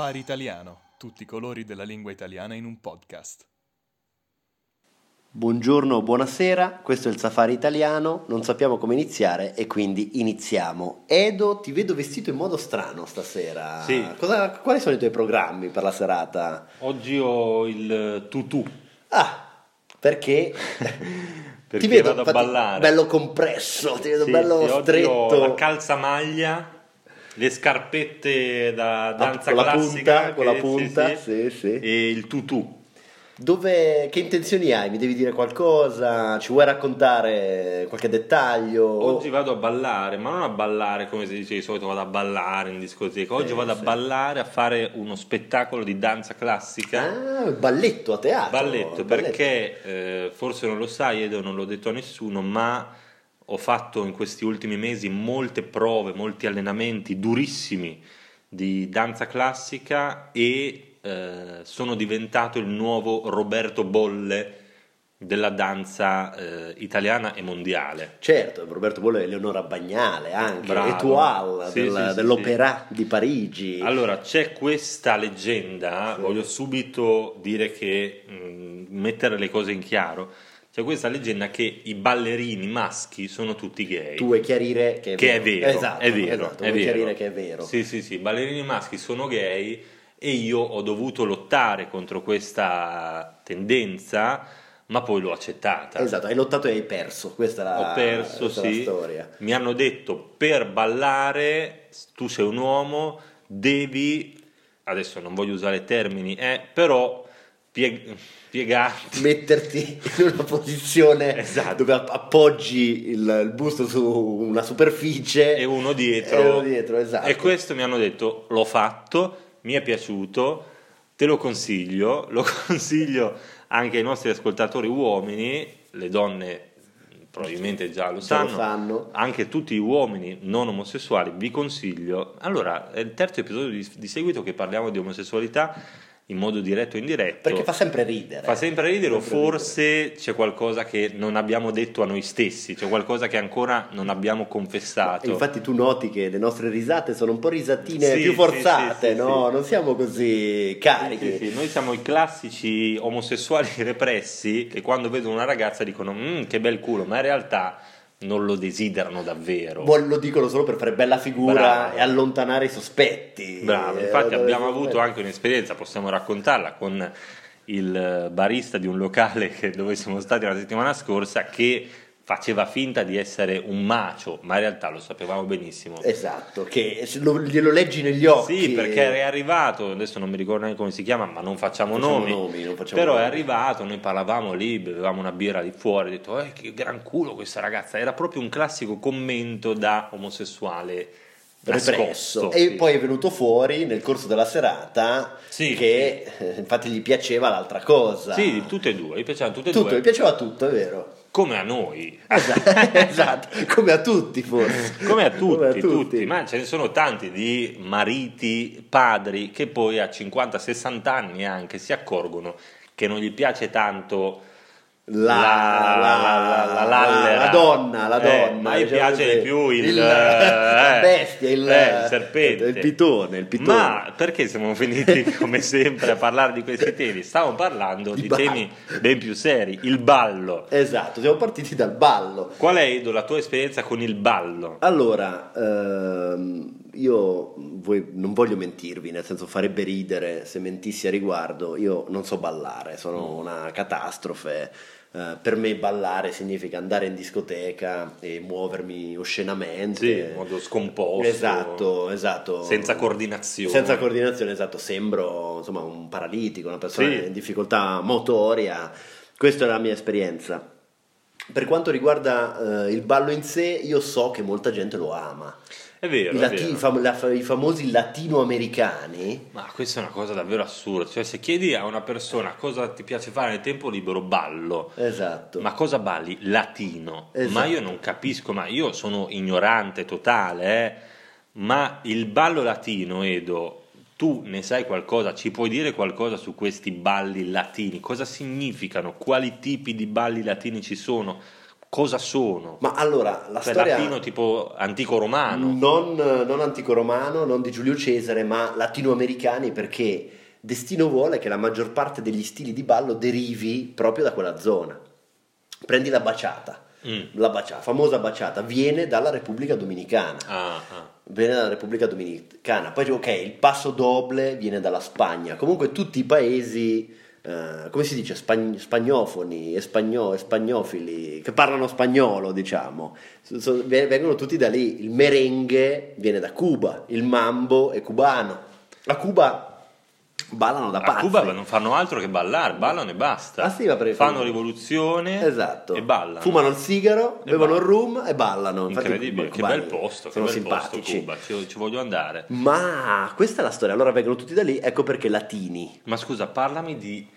Safari Italiano, tutti i colori della lingua italiana in un podcast. Buongiorno, buonasera, questo è il Safari Italiano, non sappiamo come iniziare e quindi iniziamo. Edo, ti vedo vestito in modo strano stasera. Sì. Cosa- quali sono i tuoi programmi per la serata? Oggi ho il tutù. Ah, perché? Perché vado a infatti, ballare. bello compresso, ti vedo Sì, bello sì, oggi stretto. ho la calzamaglia, le scarpette da danza con la classica. punta, con la che- punta, sì, sì. E il tutù. Dove, che intenzioni hai? Mi devi dire qualcosa? Ci vuoi raccontare qualche dettaglio? Oggi vado a ballare, ma non a ballare come si dice di solito, vado a ballare in discoteca. Oggi Sì, vado a sì. ballare a fare uno spettacolo di danza classica. Ah, balletto a teatro. Balletto, perché eh, forse non lo sai ed io non l'ho detto a nessuno, ma ho fatto in questi ultimi mesi molte prove, molti allenamenti durissimi di danza classica e eh, sono diventato il nuovo Roberto Bolle della danza eh, italiana e mondiale. Certo, Roberto Bolle e Eleonora Bagnale anche, Bravo. Etoile Sì, del- sì, sì, dell'Opéra di Parigi. Allora, c'è questa leggenda, Sì. voglio subito dire che, mh, mettere le cose in chiaro, c'è questa leggenda che i ballerini maschi sono tutti gay. tu vuoi chiarire che è che vero. è vero, esatto, è vero, esatto, è vuoi vero. chiarire che è vero. Sì, sì, sì, i ballerini maschi sono gay e io ho dovuto lottare contro questa tendenza, ma poi l'ho accettata. Esatto, hai lottato e hai perso, questa è la, Ho perso, è la sì. storia. Mi hanno detto per ballare, tu sei un uomo, devi, adesso non voglio usare termini, eh, però pie- piegarti. Metterti in una posizione Esatto. dove app- appoggi il, il busto su una superficie e uno dietro. E uno dietro, esatto. E questo mi hanno detto, l'ho fatto, mi è piaciuto, te lo consiglio, lo consiglio anche ai nostri ascoltatori uomini, le donne probabilmente già lo Già lo sanno, sanno. anche tutti gli uomini non omosessuali, vi consiglio. Allora, è il terzo episodio di, di seguito che parliamo di omosessualità in modo diretto o indiretto. Perché fa sempre ridere. Fa sempre ridere, o Sempre ridere. forse c'è qualcosa che non abbiamo detto a noi stessi, c'è qualcosa che ancora non abbiamo confessato. E Infatti tu noti che le nostre risate sono un po' risatine Sì, più forzate, sì, sì, no? Non siamo così carichi. Noi siamo i classici omosessuali repressi che quando vedono una ragazza dicono "Mm, che bel culo, ma in realtà non lo desiderano davvero. Lo dicono solo per fare bella figura Bravo. e allontanare i sospetti. Bravo, Eh, infatti dove abbiamo avuto anche un'esperienza, possiamo raccontarla con il barista di un locale che- dove siamo stati la settimana scorsa che faceva finta di essere un macio, ma in realtà lo sapevamo benissimo. Esatto, che lo- glielo leggi negli occhi. Sì, perché è arrivato, adesso non mi ricordo neanche come si chiama, ma non facciamo, Facciamo nomi. nomi, non facciamo Però è nomi. arrivato, noi parlavamo lì, bevevamo una birra lì fuori, ho detto, eh, che gran culo questa ragazza. Era proprio un classico commento da omosessuale Represso. E sì. poi è venuto fuori nel corso della serata Sì. che eh, infatti gli piaceva l'altra cosa. Sì, tutte e due, gli piacevano tutte e tutto, due. gli piaceva tutto, è vero. Come a noi. Esatto, esatto, come a tutti forse. Come a tutti, Come a tutti, ma ce ne sono tanti di mariti, padri che poi a 50-60 anni anche si accorgono che non gli piace tanto La, la, la- la- donna, la Eh, donna. ma gli diciamo piace di più il, eh, bestia, il, eh, il serpente. il pitone, il pitone. Ma perché siamo finiti come sempre a parlare di questi temi? Stavamo parlando Di temi ben più seri, il ballo. Esatto, siamo partiti dal ballo. Qual è la tua esperienza con il ballo? Allora, ehm, io voi- non voglio mentirvi, nel senso farebbe ridere se mentissi a riguardo, io non so ballare, sono una catastrofe. Eh, per me ballare significa andare in discoteca e muovermi oscenamente. Sì, in modo scomposto. Esatto, esatto. Senza coordinazione. Senza coordinazione, esatto, sembro insomma un paralitico, una persona Sì. in difficoltà motoria. Questa è la mia esperienza. Per quanto riguarda eh, il ballo in sé, io so che molta gente lo ama. È vero, I, è lati- vero. i fam- la- i famosi latinoamericani, Ma questa è una cosa davvero assurda. Cioè, se chiedi a una persona cosa ti piace fare nel tempo libero, ballo. esatto. Ma cosa balli? Latino. Esatto. Ma io non capisco, ma io sono ignorante totale, eh. Ma il ballo latino, Edo, tu ne sai qualcosa? Ci puoi dire qualcosa su questi balli latini? Cosa significano? Quali tipi di balli latini ci sono? cosa sono? Ma allora, la Cioè, storia... latino tipo antico romano. Non, non antico romano, non di Giulio Cesare, ma latinoamericani perché destino vuole che la maggior parte degli stili di ballo derivi proprio da quella zona. Prendi la baciata, Mm. la baciata, famosa baciata, viene dalla Repubblica Dominicana. Ah, ah. Viene dalla Repubblica Dominicana. Poi, ok, il passo doble viene dalla Spagna. Comunque tutti i paesi, eh, come si dice, spagn- spagnofoni, espagno- spagnofili, che parlano spagnolo, diciamo, so- so- ve- vengono tutti da lì. Il merengue viene da Cuba, il mambo è cubano. A Cuba ballano da A pazzi. Cuba non fanno altro che ballare, ballano e basta. Ah sì, fanno rivoluzione Esatto. e ballano. Fumano il sigaro, E bevono il rum e ballano. Infatti, Incredibile, i che bel posto, che sono bel simpatici. posto Cuba, ci, ci voglio andare. Ma questa è la storia, allora vengono tutti da lì, ecco perché latini. Ma scusa, parlami di-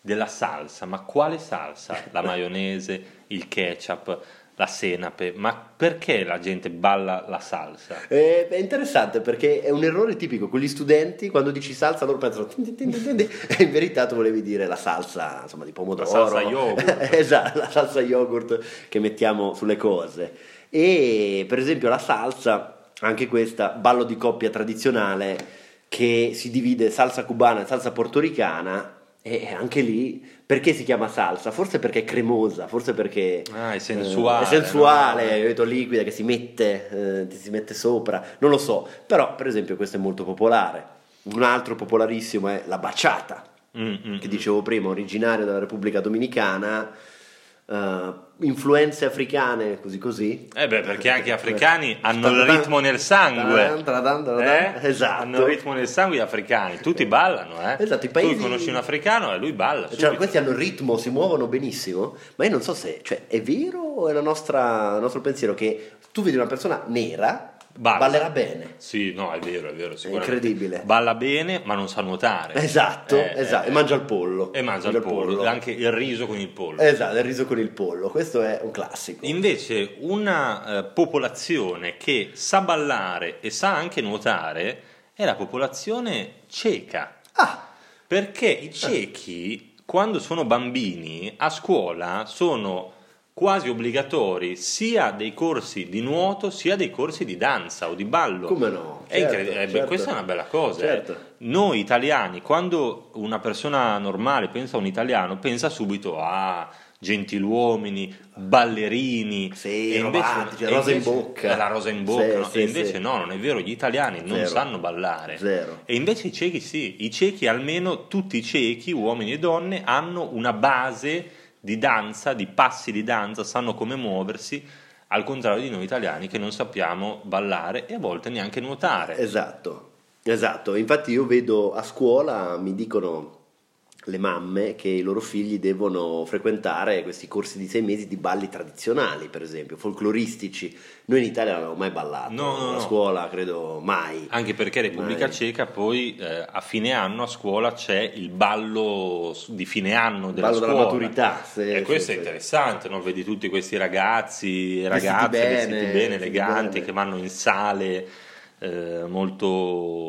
della salsa, ma quale salsa? La maionese, il ketchup, la senape, ma perché la gente balla la salsa? Eh, è interessante perché è un errore tipico, quegli studenti quando dici salsa loro pensano tin tin tin tin tin, e in verità tu volevi dire la salsa insomma di pomodoro. La salsa yogurt. esatto, la salsa yogurt che mettiamo sulle cose. E per esempio la salsa, anche questa, ballo di coppia tradizionale che si divide salsa cubana e salsa portoricana e anche lì perché si chiama salsa? Forse perché è cremosa, forse perché Ah, è sensuale, eh, è sensuale, no? capito, liquida che si mette, eh, ti si mette sopra, non lo so, però per esempio questo è molto popolare. Un altro popolarissimo è la baciata, Mm, mm, che mm. dicevo prima, originario della Repubblica Dominicana, eh, influenze africane, così così. Eh beh, perché anche gli africani hanno il ritmo nel sangue. Eh? Esatto. Hanno il ritmo nel sangue gli africani, tutti ballano, eh? Esatto, i paesi- Tu conosci un africano e lui balla. Cioè, questi hanno il ritmo, si muovono benissimo, ma io non so se cioè, è vero o è la nostra- il nostro pensiero che tu vedi una persona nera, Balla. ballerà bene. Sì, no, è vero, è vero, sicuramente. incredibile. Balla bene, ma non sa nuotare. Esatto, Eh, esatto, eh, e mangia il pollo. E mangia il pollo, anche il riso con il pollo. Esatto, il riso con il pollo, questo è un classico. Invece una eh, popolazione che sa ballare e sa anche nuotare è la popolazione ceca. Ah, Perché i cechi, quando sono bambini, a scuola sono quasi obbligatori sia dei corsi di nuoto sia dei corsi di danza o di ballo. come no? È Certo, incredibile, eh, beh, certo. questa è una bella cosa. eh. Certo. Noi italiani, quando una persona normale pensa a un italiano, pensa subito a gentiluomini, ballerini, Sì, e romantici, e rosa in invece- bocca. La rosa in bocca, Sì, no? sì, e invece no, non è vero, gli italiani non Zero. sanno ballare. Zero. E invece i ciechi sì, i ciechi almeno tutti i ciechi, uomini e donne, hanno una base di danza, di passi di danza, sanno come muoversi, al contrario di noi italiani che non sappiamo ballare e a volte neanche nuotare. Esatto, esatto. Infatti io vedo a scuola, mi dicono le mamme che i loro figli devono frequentare questi corsi di sei mesi di balli tradizionali, per esempio, folcloristici. Noi in Italia non abbiamo mai ballato, No, no, a no. scuola credo mai. Anche perché Repubblica Mai. Ceca poi eh, a fine anno a scuola c'è il ballo di fine anno della ballo della scuola. maturità, sì, e sì, questo sì. è interessante, no? vedi tutti questi ragazzi e Vestiti ragazze bene, vestiti bene, vestiti eleganti, bene. che vanno in sale eh, molto,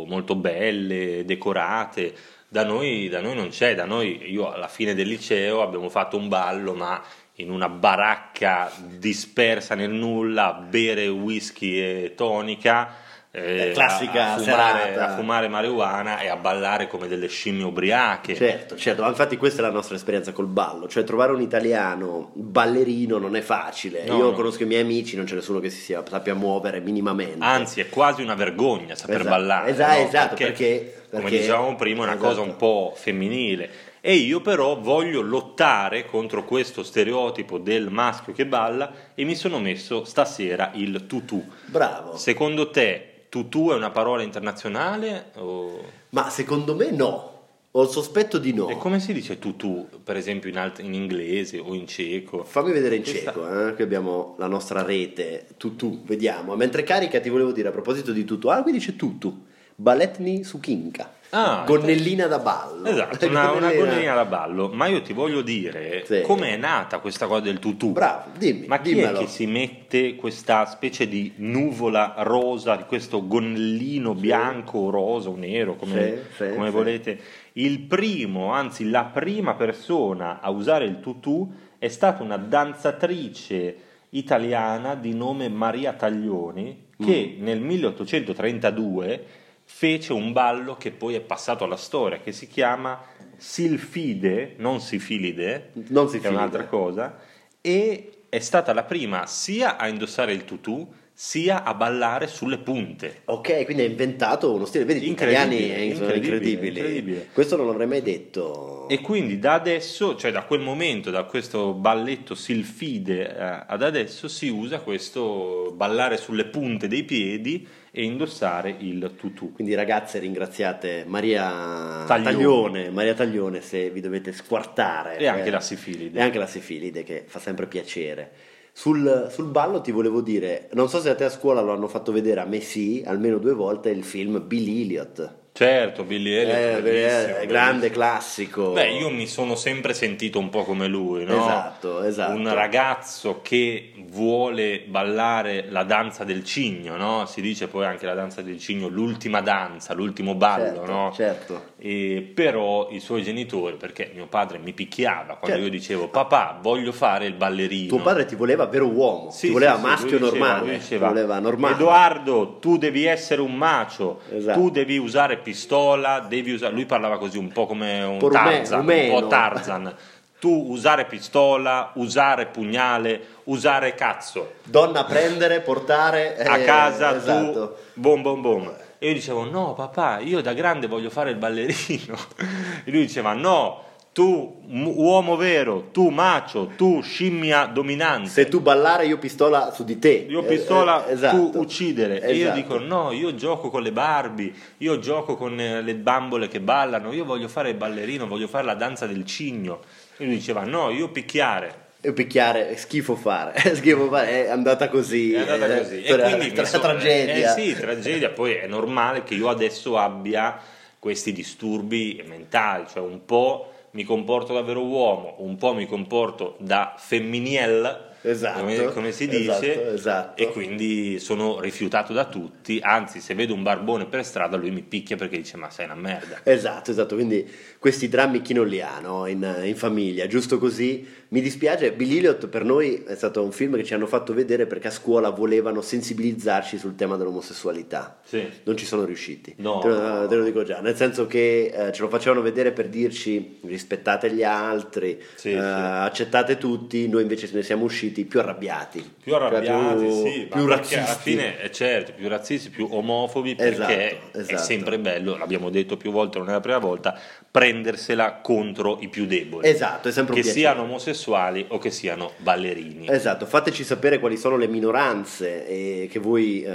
molto belle, decorate. Da noi, da noi non c'è, da noi io alla fine del liceo abbiamo fatto un ballo, ma in una baracca dispersa nel nulla, bere whisky e tonica. eh, classica a, a fumare, a fumare marijuana e a ballare come delle scimmie ubriache. Certo, certo, infatti questa è la nostra esperienza col ballo, cioè trovare un italiano ballerino non è facile. No, Io no. conosco i miei amici, non c'è nessuno che si sia- sappia muovere minimamente. Anzi, è quasi una vergogna saper Esatto, ballare. esatto, no? esatto, perché- come dicevamo prima, è una esatto. cosa un po' femminile. E io però voglio lottare contro questo stereotipo del maschio che balla e mi sono messo stasera il tutù. Bravo. Secondo te tutù è una parola internazionale? O... Ma secondo me no. Ho il sospetto di no. E come si dice tutù, per esempio in, alt- in inglese o in ceco? Fammi vedere in Questa- cieco, eh, che abbiamo la nostra rete tutù, vediamo. Mentre carica ti volevo dire a proposito di tutù, ah qui dice tutù, baletni su chinca, Ah, gonnellina da ballo. Esatto, una, una gonnellina da ballo. Ma io ti voglio dire Sì. com'è nata questa cosa del tutù. Bravo, dimmi, Ma chi dimmelo. è che si mette questa specie di nuvola rosa, di questo gonnellino bianco o rosa o nero, come, Sì, sì, come sì. volete? Il primo, anzi la prima persona a usare il tutù è stata una danzatrice italiana di nome Maria Taglioni che nel 1832 fece un ballo che poi è passato alla storia, che si chiama Silfide, non Sifilide, Non che è Sifilide. un'altra cosa, e è stata la prima sia a indossare il tutù sia a ballare sulle punte. Ok, quindi ha inventato uno stile, vedi, gli italiani sono incredibile, incredibili. incredibile. Questo non l'avrei mai detto. E quindi da adesso, cioè da quel momento, da questo balletto silfide eh, ad adesso, si usa questo ballare sulle punte dei piedi e indossare il tutù. Quindi ragazze ringraziate Maria Taglione. Taglione, Maria Taglione se vi dovete squartare. E anche Eh, la sifilide. E anche la sifilide che fa sempre piacere. Sul, sul ballo ti volevo dire, non so se a te a scuola lo hanno fatto vedere, a me sì, almeno due volte, il film Billy Elliot. Certo, Billy Elliot, Eh, eh, grande classico. Beh, io mi sono sempre sentito un po' come lui, no? Esatto, esatto. Un ragazzo che vuole ballare la danza del cigno, no? Si dice poi anche la danza del cigno, l'ultima danza, l'ultimo ballo, certo, no? certo. E però i suoi genitori, perché mio padre mi picchiava quando Certo. io dicevo papà voglio fare il ballerino. Tuo padre ti voleva vero uomo, Sì, ti voleva sì, maschio lui diceva- normale, lui ti diceva, voleva normale. Edoardo, tu devi essere un macio, Esatto. tu devi usare pistola, devi usare... Lui parlava così un po' come un po' rume- Tarzan, un rumeno. po' Tarzan. Tu usare pistola, usare pugnale, usare cazzo. Donna a prendere, portare A eh, casa esatto. tu, bom bom bom. E io dicevo, no papà, io da grande voglio fare il ballerino. E lui diceva, no, tu uomo vero, tu macio, tu scimmia dominante. Se tu ballare io pistola su di te. Io Eh, pistola, eh, esatto. tu uccidere. E io Esatto. dico: no, io gioco con le Barbie, io gioco con eh, le bambole che ballano, io voglio fare il ballerino, voglio fare la danza del cigno. E lui diceva: no, io picchiare. E picchiare, è schifo fare, è schifo fare, è andata così. È andata eh, così. E storia- quindi tra- so- tragedia. Eh sì, tragedia. Poi è normale che io adesso abbia questi disturbi mentali, cioè un po' mi comporto da vero uomo, un po' mi comporto da femminiel. Esatto, come, come si dice, esatto, esatto. e quindi sono rifiutato da tutti. Anzi, se vedo un barbone per strada, lui mi picchia perché dice: Ma sei una merda. Esatto, esatto, quindi questi drammi chi non li ha no? in, in famiglia, giusto così. Mi dispiace, Bill Elliot per noi è stato un film che ci hanno fatto vedere perché a scuola volevano sensibilizzarci sul tema dell'omosessualità. Sì. Non ci sono riusciti, No. te, lo, te lo dico già, nel senso che eh, ce lo facevano vedere per dirci rispettate gli altri, Sì, eh, sì. accettate tutti, noi invece ne siamo usciti più arrabbiati. Più arrabbiati, Cioè, sì, più ma perché razzisti. alla fine, eh, certo, più razzisti, più omofobi, perché Esatto, è esatto. sempre bello, l'abbiamo detto più volte, non è la prima volta, prendersela contro i più deboli. Esatto, è sempre un Che piacere. siano omosessuali o che siano ballerini. Esatto, fateci sapere quali sono le minoranze eh, che voi eh,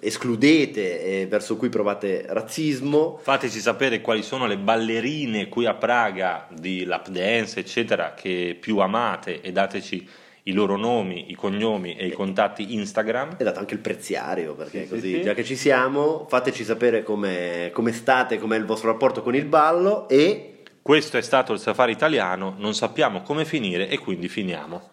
escludete e verso cui provate razzismo. Fateci sapere quali sono le ballerine qui a Praga di lap dance, eccetera, che più amate e dateci i loro nomi, i cognomi e i contatti Instagram. E dato anche il preziario, perché Sì, così, sì, sì. già che ci siamo, fateci sapere come, come state, com'è il vostro rapporto con il ballo e Questo è stato il safari italiano, non sappiamo come finire e quindi finiamo.